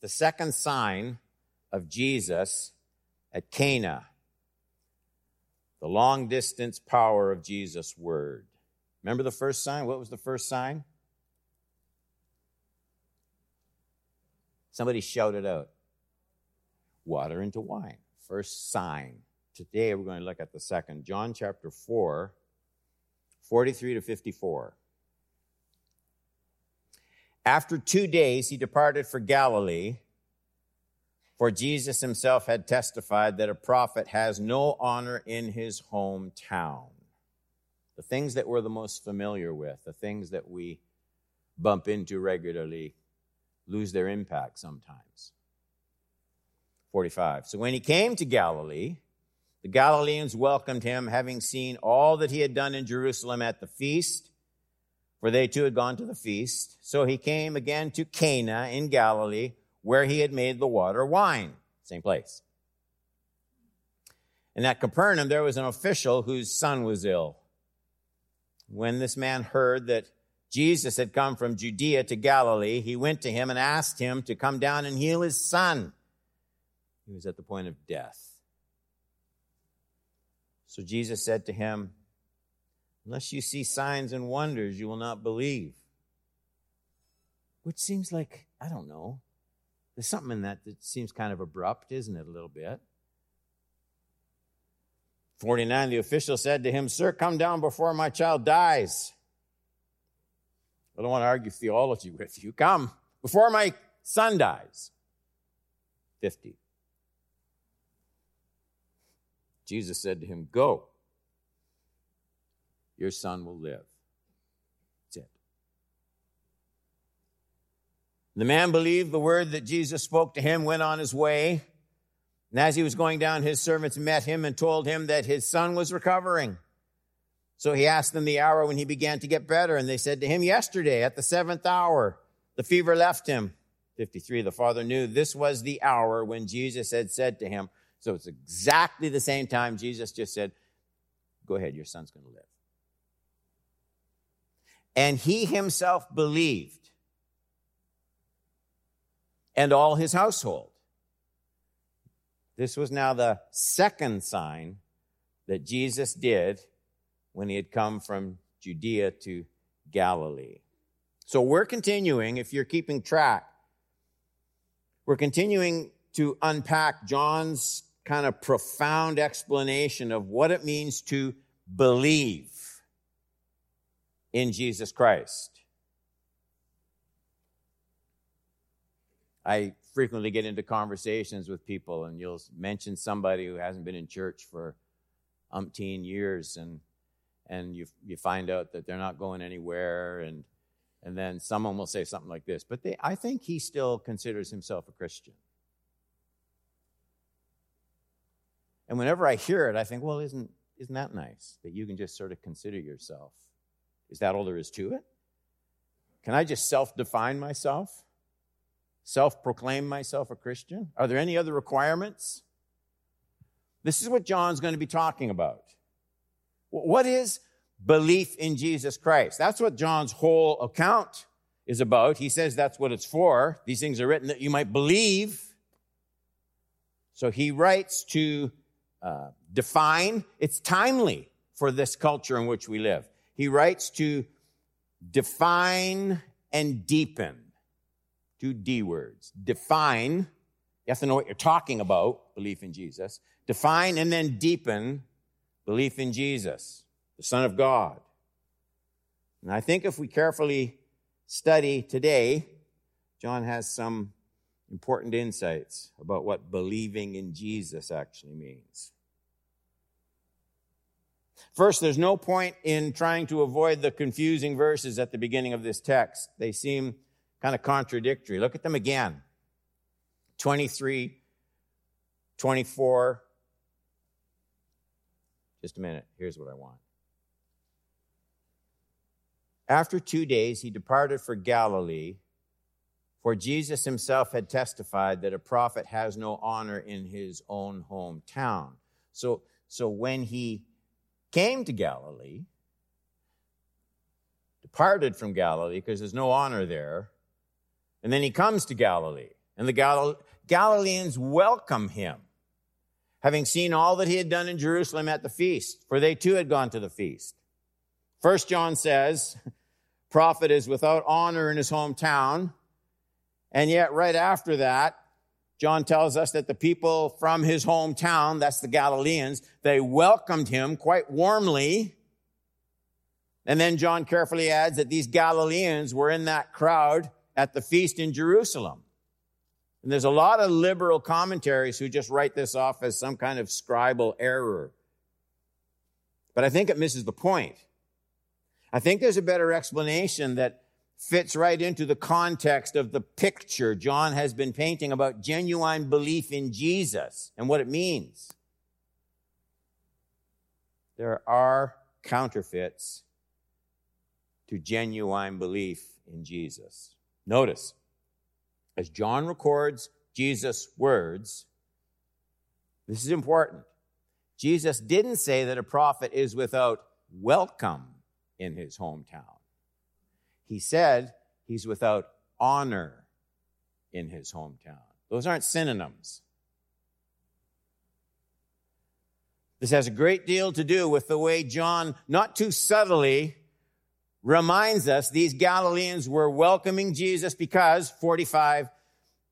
the second sign of Jesus at Cana. The long distance power of Jesus' word. Remember the first sign? What was the first sign? Somebody shouted out water into wine. First sign. Today we're going to look at the second. John chapter 4, 43 to 54. After two days, he departed for Galilee, for Jesus himself had testified that a prophet has no honor in his hometown. The things that we're the most familiar with, the things that we bump into regularly, lose their impact sometimes. 45. So when he came to Galilee, the Galileans welcomed him, having seen all that he had done in Jerusalem at the feast, for they too had gone to the feast. So he came again to Cana in Galilee, where he had made the water wine. Same place. And at Capernaum, there was an official whose son was ill. When this man heard that Jesus had come from Judea to Galilee, he went to him and asked him to come down and heal his son. He was at the point of death. So Jesus said to him, Unless you see signs and wonders, you will not believe. Which seems like, I don't know, there's something in that that seems kind of abrupt, isn't it, a little bit? 49, the official said to him, Sir, come down before my child dies. I don't want to argue theology with you. Come before my son dies. 50. Jesus said to him, Go. Your son will live. That's it. The man believed the word that Jesus spoke to him, went on his way. And as he was going down, his servants met him and told him that his son was recovering. So he asked them the hour when he began to get better, and they said to him, Yesterday, at the seventh hour, the fever left him. 53, the father knew this was the hour when Jesus had said to him, so it's exactly the same time Jesus just said, Go ahead, your son's going to live. And he himself believed, and all his household. This was now the second sign that Jesus did when he had come from Judea to Galilee. So we're continuing, if you're keeping track, we're continuing to unpack John's kind of profound explanation of what it means to believe in Jesus Christ. I frequently get into conversations with people, and you'll mention somebody who hasn't been in church for umpteen years, and and you you find out that they're not going anywhere, and and then someone will say something like this, but they, I think he still considers himself a Christian. And whenever I hear it, I think, well, isn't, isn't that nice that you can just sort of consider yourself? Is that all there is to it? Can I just self define myself? Self proclaim myself a Christian? Are there any other requirements? This is what John's going to be talking about. What is belief in Jesus Christ? That's what John's whole account is about. He says that's what it's for. These things are written that you might believe. So he writes to uh, define. It's timely for this culture in which we live. He writes to define and deepen. Two D words. Define. You have to know what you're talking about, belief in Jesus. Define and then deepen belief in Jesus, the Son of God. And I think if we carefully study today, John has some important insights about what believing in Jesus actually means. First, there's no point in trying to avoid the confusing verses at the beginning of this text. They seem kind of contradictory. Look at them again 23, 24. Just a minute. Here's what I want. After two days, he departed for Galilee for Jesus himself had testified that a prophet has no honor in his own hometown. So, so when he came to Galilee, departed from Galilee because there's no honor there, and then he comes to Galilee. And the Gal- Galileans welcome him, having seen all that he had done in Jerusalem at the feast, for they too had gone to the feast. First John says, prophet is without honor in his hometown. And yet, right after that, John tells us that the people from his hometown, that's the Galileans, they welcomed him quite warmly. And then John carefully adds that these Galileans were in that crowd at the feast in Jerusalem. And there's a lot of liberal commentaries who just write this off as some kind of scribal error. But I think it misses the point. I think there's a better explanation that fits right into the context of the picture John has been painting about genuine belief in Jesus and what it means. There are counterfeits to genuine belief in Jesus. Notice, as John records Jesus' words, this is important. Jesus didn't say that a prophet is without welcome in his hometown. He said he's without honor in his hometown. Those aren't synonyms. This has a great deal to do with the way John, not too subtly, reminds us these Galileans were welcoming Jesus because, 45,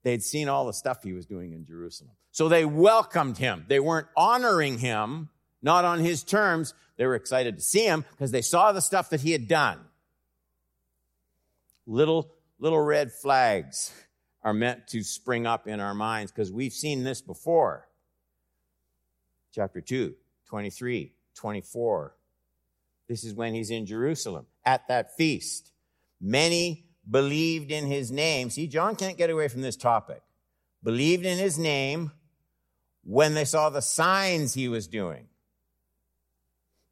they'd seen all the stuff he was doing in Jerusalem. So they welcomed him. They weren't honoring him, not on his terms. They were excited to see him because they saw the stuff that he had done. Little, little red flags are meant to spring up in our minds because we've seen this before. Chapter 2, 23, 24. This is when he's in Jerusalem at that feast. Many believed in his name. See, John can't get away from this topic. Believed in his name when they saw the signs he was doing.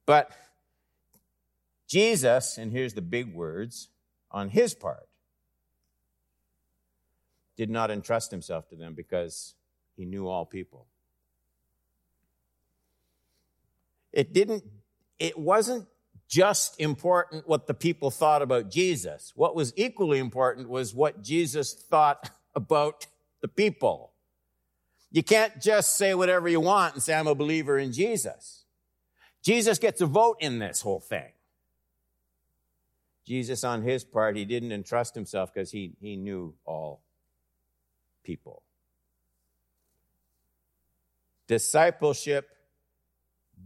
But Jesus, and here's the big words on his part, did not entrust himself to them because he knew all people. It didn't, it wasn't just important what the people thought about Jesus. What was equally important was what Jesus thought about the people. You can't just say whatever you want and say, I'm a believer in Jesus. Jesus gets a vote in this whole thing. Jesus, on his part, he didn't entrust himself because he, he knew all people. Discipleship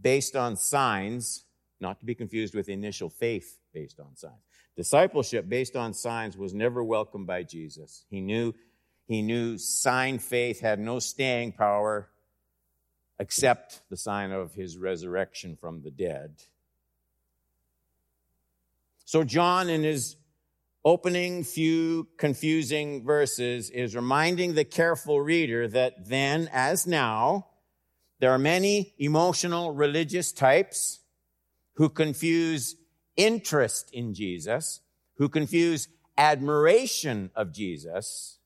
based on signs not to be confused with initial faith based on signs. Discipleship based on signs was never welcomed by Jesus. He knew, he knew sign faith had no staying power except the sign of his resurrection from the dead. So John in his opening few confusing verses is reminding the careful reader that then as now, there are many emotional religious types who confuse interest in Jesus, who confuse admiration of Jesus,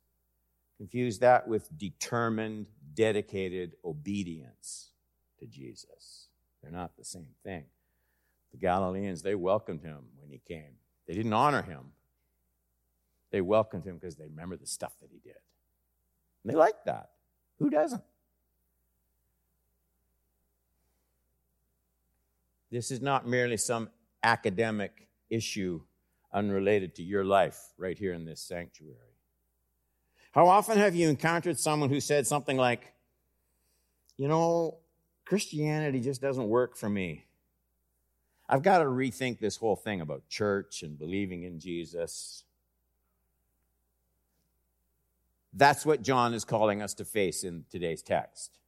confuse that with determined, dedicated obedience to Jesus. They're not the same thing. The Galileans, they welcomed him he came. They didn't honor him. They welcomed him because they remember the stuff that he did. And they liked that. Who doesn't? This is not merely some academic issue unrelated to your life right here in this sanctuary. How often have you encountered someone who said something like, You know, Christianity just doesn't work for me. I've got to rethink this whole thing about church and believing in Jesus. That's what John is calling us to face in today's text.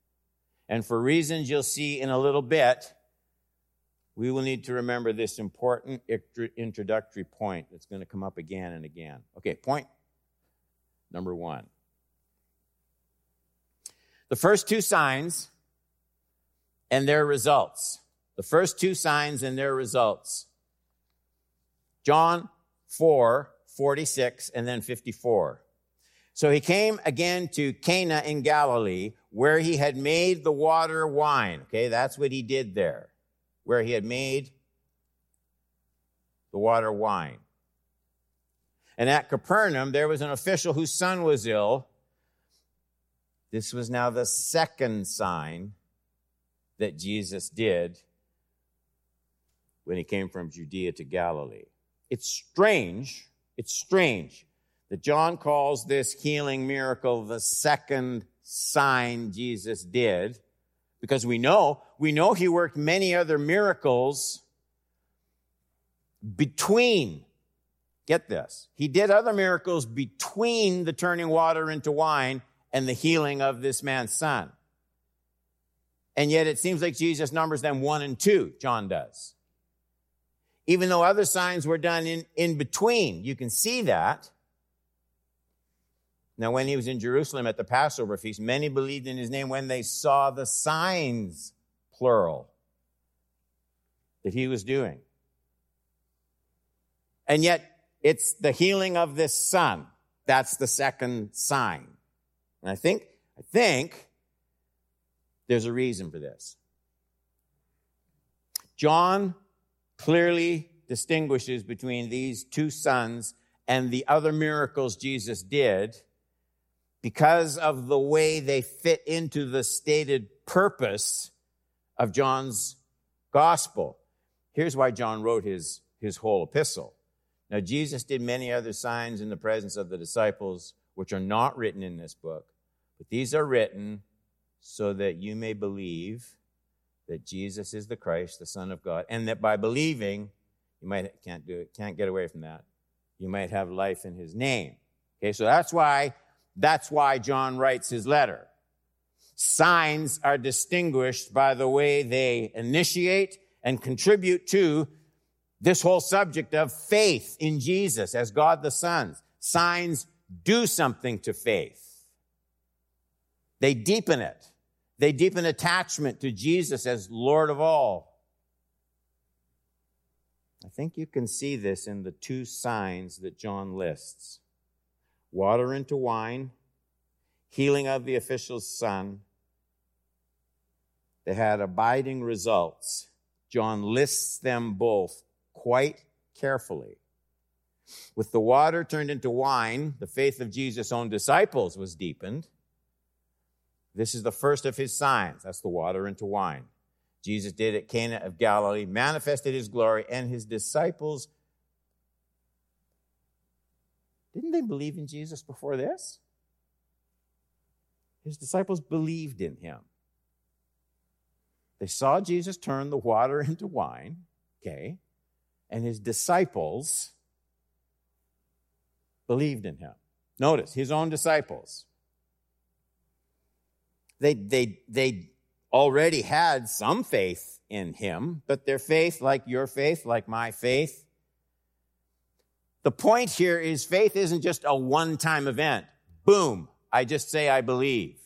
And for reasons you'll see in a little bit, we will need to remember this important introductory point that's going to come up again and again. Okay, point number one. The first two signs and their results. The first two signs and their results. John 4, 46, and then 54. So he came again to Cana in Galilee, where he had made the water wine. Okay, that's what he did there where he had made the water wine. And at Capernaum, there was an official whose son was ill. This was now the second sign that Jesus did when he came from Judea to Galilee. It's strange, it's strange that John calls this healing miracle the second sign Jesus did because we know, we know he worked many other miracles between Get this. He did other miracles between the turning water into wine and the healing of this man's son. And yet it seems like Jesus numbers them one and two, John does. Even though other signs were done in, in between, you can see that. Now, when he was in Jerusalem at the Passover feast, many believed in his name when they saw the signs, plural, that he was doing. And yet, it's the healing of this son. That's the second sign. And I think, I think there's a reason for this. John clearly distinguishes between these two sons and the other miracles Jesus did because of the way they fit into the stated purpose of John's gospel. Here's why John wrote his, his whole epistle. Now, Jesus did many other signs in the presence of the disciples, which are not written in this book, but these are written so that you may believe that Jesus is the Christ, the Son of God, and that by believing, you might can't do it, can't get away from that. You might have life in his name. Okay, so that's why that's why John writes his letter. Signs are distinguished by the way they initiate and contribute to this whole subject of faith in Jesus as God the Son. Signs do something to faith. They deepen it. They deepen attachment to Jesus as Lord of all. I think you can see this in the two signs that John lists water into wine, healing of the official's son. They had abiding results. John lists them both quite carefully. With the water turned into wine, the faith of Jesus' own disciples was deepened. This is the first of his signs. That's the water into wine. Jesus did at Cana of Galilee, manifested his glory, and his disciples didn't they believe in Jesus before this? His disciples believed in him. They saw Jesus turn the water into wine, okay? and his disciples believed in him. Notice, his own disciples. They, they, they already had some faith in him, but their faith, like your faith, like my faith, the point here is faith isn't just a one time event. Boom, I just say I believe.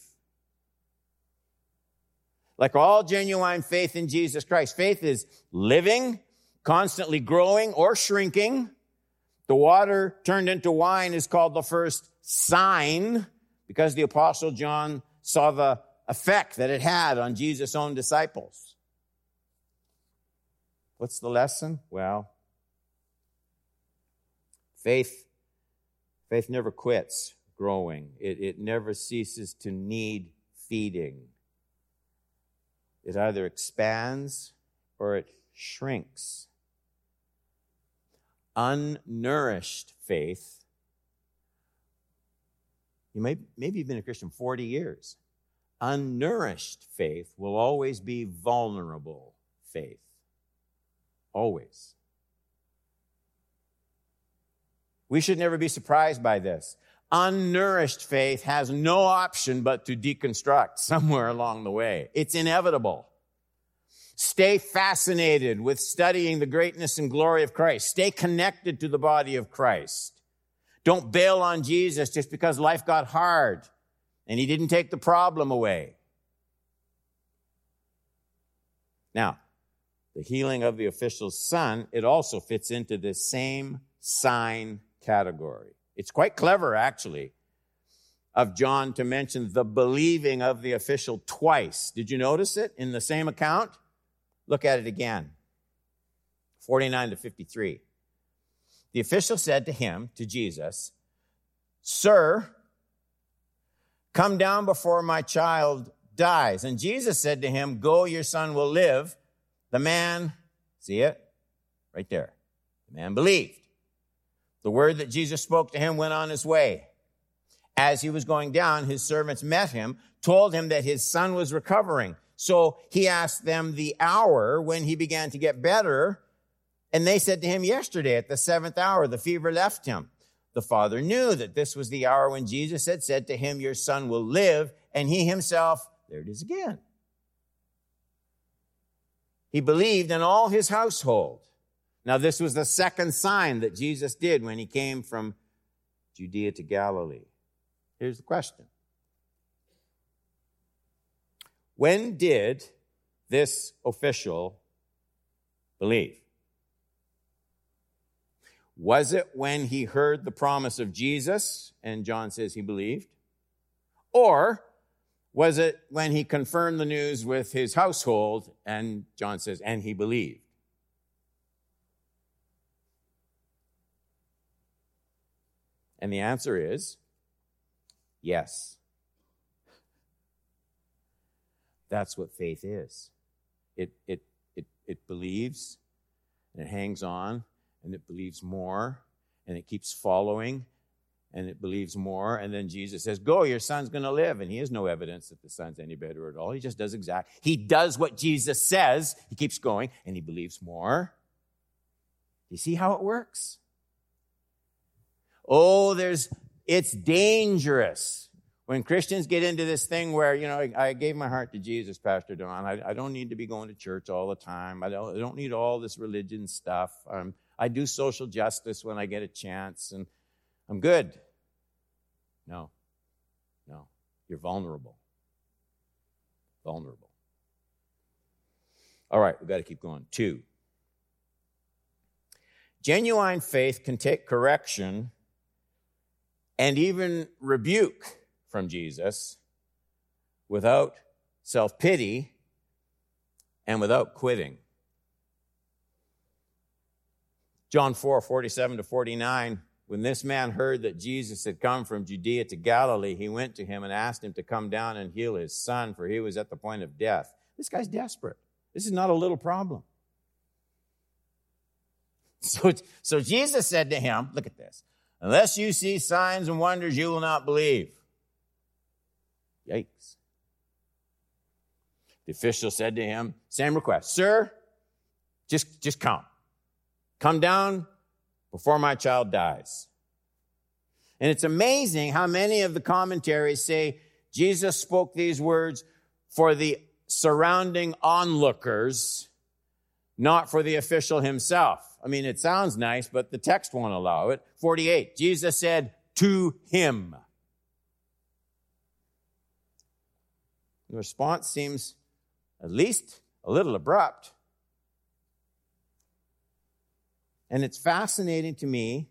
Like all genuine faith in Jesus Christ, faith is living constantly growing or shrinking. The water turned into wine is called the first sign because the apostle John saw the effect that it had on Jesus' own disciples. What's the lesson? Well, faith, faith never quits growing. It, it never ceases to need feeding. It either expands or it shrinks unnourished faith, you may, maybe you've been a Christian 40 years. Unnourished faith will always be vulnerable faith. Always. We should never be surprised by this. Unnourished faith has no option but to deconstruct somewhere along the way. It's inevitable. Stay fascinated with studying the greatness and glory of Christ. Stay connected to the body of Christ. Don't bail on Jesus just because life got hard and he didn't take the problem away. Now, the healing of the official's son, it also fits into this same sign category. It's quite clever, actually, of John to mention the believing of the official twice. Did you notice it in the same account? Look at it again 49 to 53. The official said to him, to Jesus, Sir, Come down before my child dies. And Jesus said to him, Go, your son will live. The man, see it? Right there. The man believed. The word that Jesus spoke to him went on his way. As he was going down, his servants met him, told him that his son was recovering. So he asked them the hour when he began to get better. And they said to him, Yesterday at the seventh hour, the fever left him. The father knew that this was the hour when Jesus had said to him, Your son will live. And he himself, there it is again. He believed in all his household. Now, this was the second sign that Jesus did when he came from Judea to Galilee. Here's the question When did this official believe? Was it when he heard the promise of Jesus and John says he believed? Or was it when he confirmed the news with his household and John says, and he believed? And the answer is yes. That's what faith is. It, it, it, it believes and it hangs on and it believes more and it keeps following and it believes more. And then Jesus says, Go, your son's going to live. And he has no evidence that the son's any better at all. He just does exact. He does what Jesus says. He keeps going and he believes more. You see how it works? Oh, there's, it's dangerous when Christians get into this thing where, you know, I, I gave my heart to Jesus, Pastor Don. I, I, don't need to be going to church all the time. I don't, I don't need all this religion stuff. Um, I do social justice when I get a chance, and I'm good. No, no. You're vulnerable. Vulnerable. All right, we've got to keep going. Two. Genuine faith can take correction and even rebuke from Jesus without self pity and without quitting. John 4 47 to 49. When this man heard that Jesus had come from Judea to Galilee, he went to him and asked him to come down and heal his son, for he was at the point of death. This guy's desperate. This is not a little problem. So, so Jesus said to him, Look at this. Unless you see signs and wonders, you will not believe. Yikes. The official said to him, same request, sir, just, just come. Come down before my child dies. And it's amazing how many of the commentaries say Jesus spoke these words for the surrounding onlookers, not for the official himself. I mean, it sounds nice, but the text won't allow it. 48, Jesus said to him. The response seems at least a little abrupt. And it's fascinating to me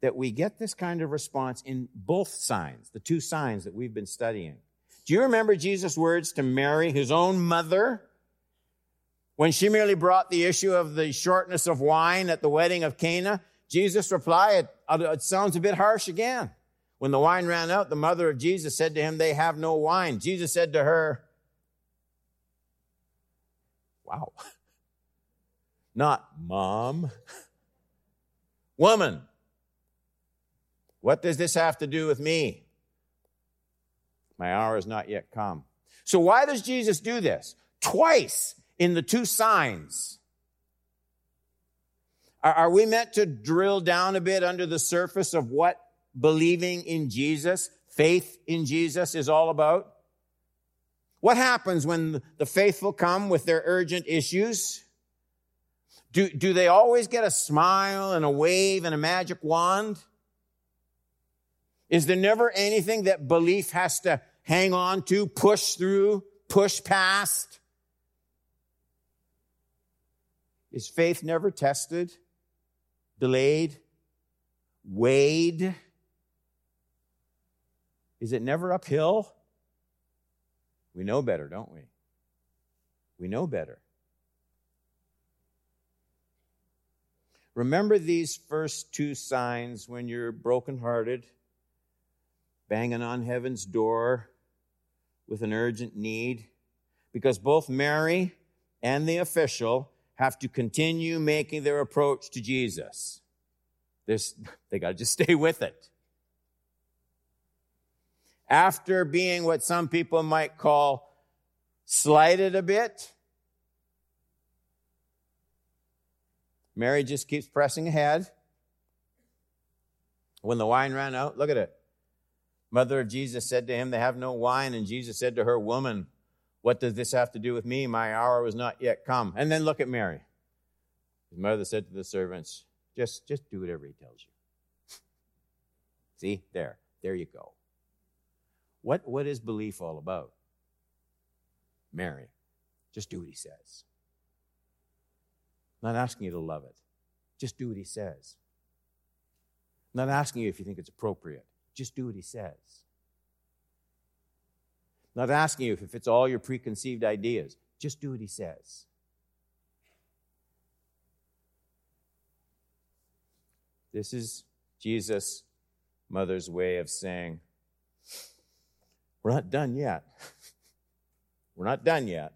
that we get this kind of response in both signs, the two signs that we've been studying. Do you remember Jesus' words to Mary, his own mother? When she merely brought the issue of the shortness of wine at the wedding of Cana, Jesus replied, it sounds a bit harsh again. When the wine ran out, the mother of Jesus said to him, They have no wine. Jesus said to her, Wow. Not mom. Woman, what does this have to do with me? My hour has not yet come. So why does Jesus do this? Twice in the two signs. Are, are we meant to drill down a bit under the surface of what believing in Jesus, faith in Jesus is all about? What happens when the faithful come with their urgent issues? Do, do they always get a smile and a wave and a magic wand? Is there never anything that belief has to hang on to, push through, push past? Is faith never tested, delayed, weighed? Is it never uphill? We know better, don't we? We know better. Remember these first two signs when you're brokenhearted, banging on heaven's door, with an urgent need because both Mary and the official have to continue making their approach to Jesus. This, they got to just stay with it. After being what some people might call slighted a bit, Mary just keeps pressing ahead. When the wine ran out, look at it. Mother of Jesus said to him, They have no wine. And Jesus said to her, Woman, what does this have to do with me? My hour was not yet come. And then look at Mary. His mother said to the servants, Just, just do whatever he tells you. See, there, there you go. What, what is belief all about? Mary, just do what he says. Not asking you to love it. Just do what he says. Not asking you if you think it's appropriate. Just do what he says. Not asking you if it's all your preconceived ideas. Just do what he says. This is Jesus' mother's way of saying, We're not done yet. We're not done yet.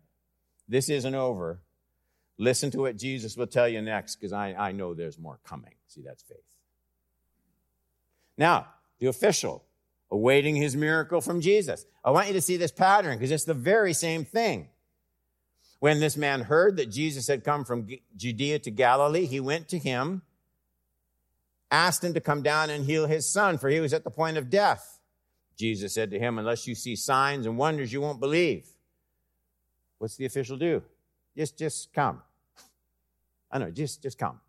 This isn't over. Listen to what Jesus will tell you next because I, I know there's more coming. See, that's faith. Now, the official awaiting his miracle from Jesus. I want you to see this pattern because it's the very same thing. When this man heard that Jesus had come from Judea to Galilee, he went to him, asked him to come down and heal his son, for he was at the point of death. Jesus said to him, Unless you see signs and wonders, you won't believe. What's the official do? Just, just come. I know, just, just come.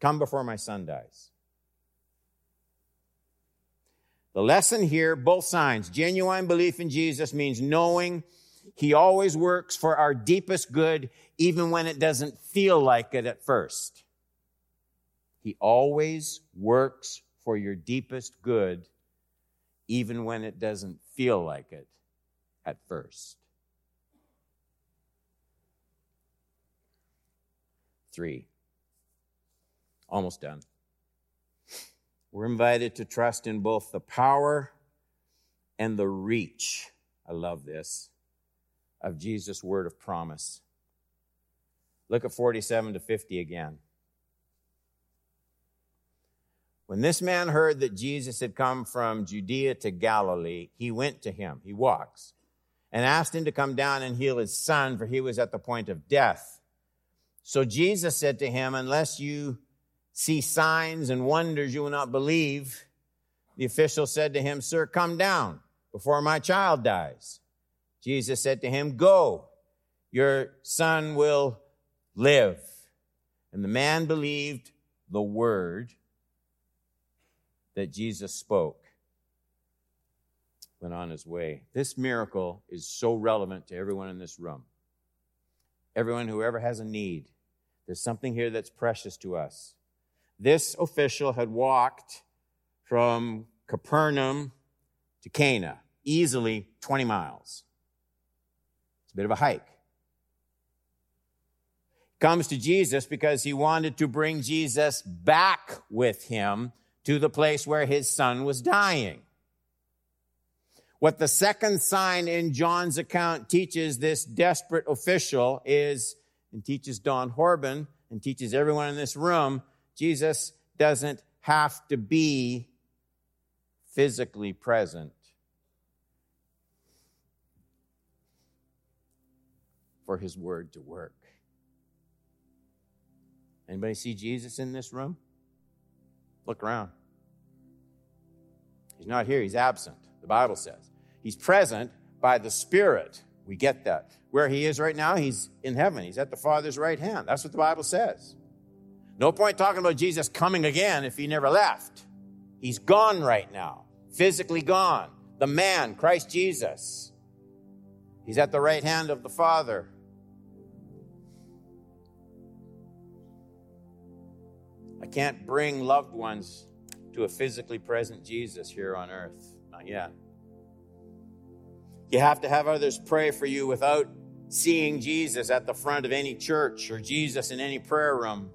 Come before my son dies. The lesson here, both signs, genuine belief in Jesus means knowing he always works for our deepest good, even when it doesn't feel like it at first. He always works for your deepest good, even when it doesn't feel like it at first. Three. Almost done. We're invited to trust in both the power and the reach. I love this of Jesus' word of promise. Look at 47 to 50 again. When this man heard that Jesus had come from Judea to Galilee, he went to him, he walks, and asked him to come down and heal his son, for he was at the point of death. So Jesus said to him, Unless you see signs and wonders, you will not believe. The official said to him, Sir, come down before my child dies. Jesus said to him, Go, your son will live. And the man believed the word that Jesus spoke. Went on his way. This miracle is so relevant to everyone in this room. Everyone who ever has a need. There's something here that's precious to us. This official had walked from Capernaum to Cana, easily 20 miles. It's a bit of a hike. Comes to Jesus because he wanted to bring Jesus back with him to the place where his son was dying. What the second sign in John's account teaches this desperate official is, and teaches Don Horban, and teaches everyone in this room, Jesus doesn't have to be physically present for his word to work. Anybody see Jesus in this room? Look around. He's not here, he's absent, the Bible says. He's present by the Spirit. We get that. Where he is right now, he's in heaven. He's at the Father's right hand. That's what the Bible says. No point talking about Jesus coming again if he never left. He's gone right now, physically gone. The man, Christ Jesus. He's at the right hand of the Father. I can't bring loved ones to a physically present Jesus here on earth. Not yet. You have to have others pray for you without seeing Jesus at the front of any church or Jesus in any prayer room.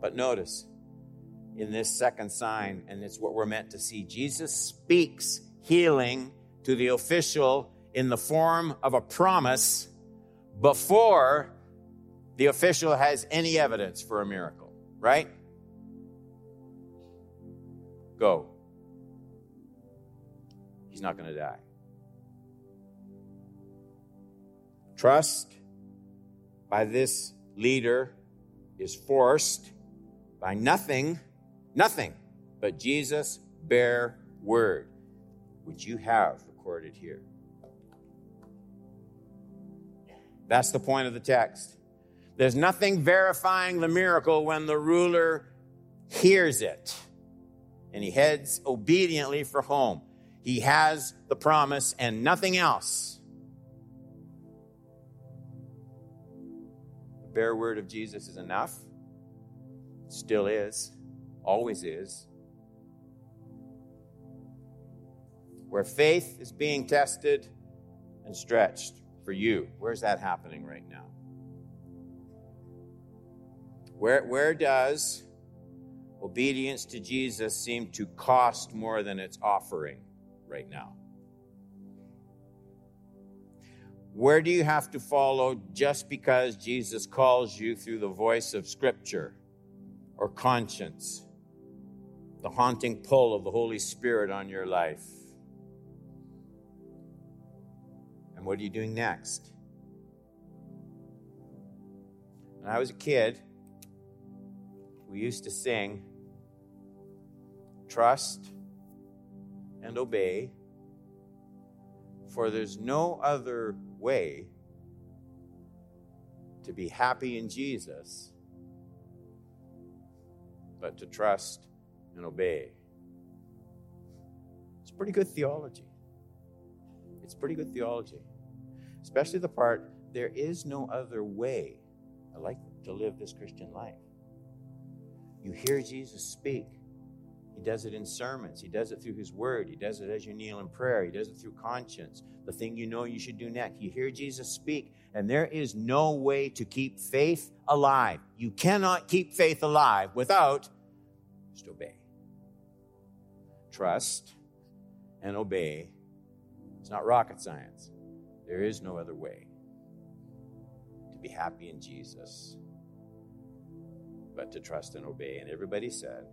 But notice, in this second sign, and it's what we're meant to see, Jesus speaks healing to the official in the form of a promise before the official has any evidence for a miracle, right? Go. He's not going to die. Trust by this leader is forced by nothing, nothing but Jesus' bare word, which you have recorded here. That's the point of the text. There's nothing verifying the miracle when the ruler hears it and he heads obediently for home. He has the promise and nothing else. The bare word of Jesus is enough. Still is, always is. Where faith is being tested and stretched for you, where's that happening right now? Where, where does obedience to Jesus seem to cost more than it's offering right now? Where do you have to follow just because Jesus calls you through the voice of Scripture or conscience, the haunting pull of the Holy Spirit on your life? And what are you doing next? When I was a kid, we used to sing, Trust and obey, for there's no other way to be happy in Jesus but to trust and obey. It's pretty good theology. It's pretty good theology, especially the part there is no other way. I like to live this Christian life. You hear Jesus speak. He does it in sermons. He does it through His Word. He does it as you kneel in prayer. He does it through conscience. The thing you know you should do next. You hear Jesus speak, and there is no way to keep faith alive. You cannot keep faith alive without just obey. Trust and obey. It's not rocket science. There is no other way to be happy in Jesus but to trust and obey. And everybody said,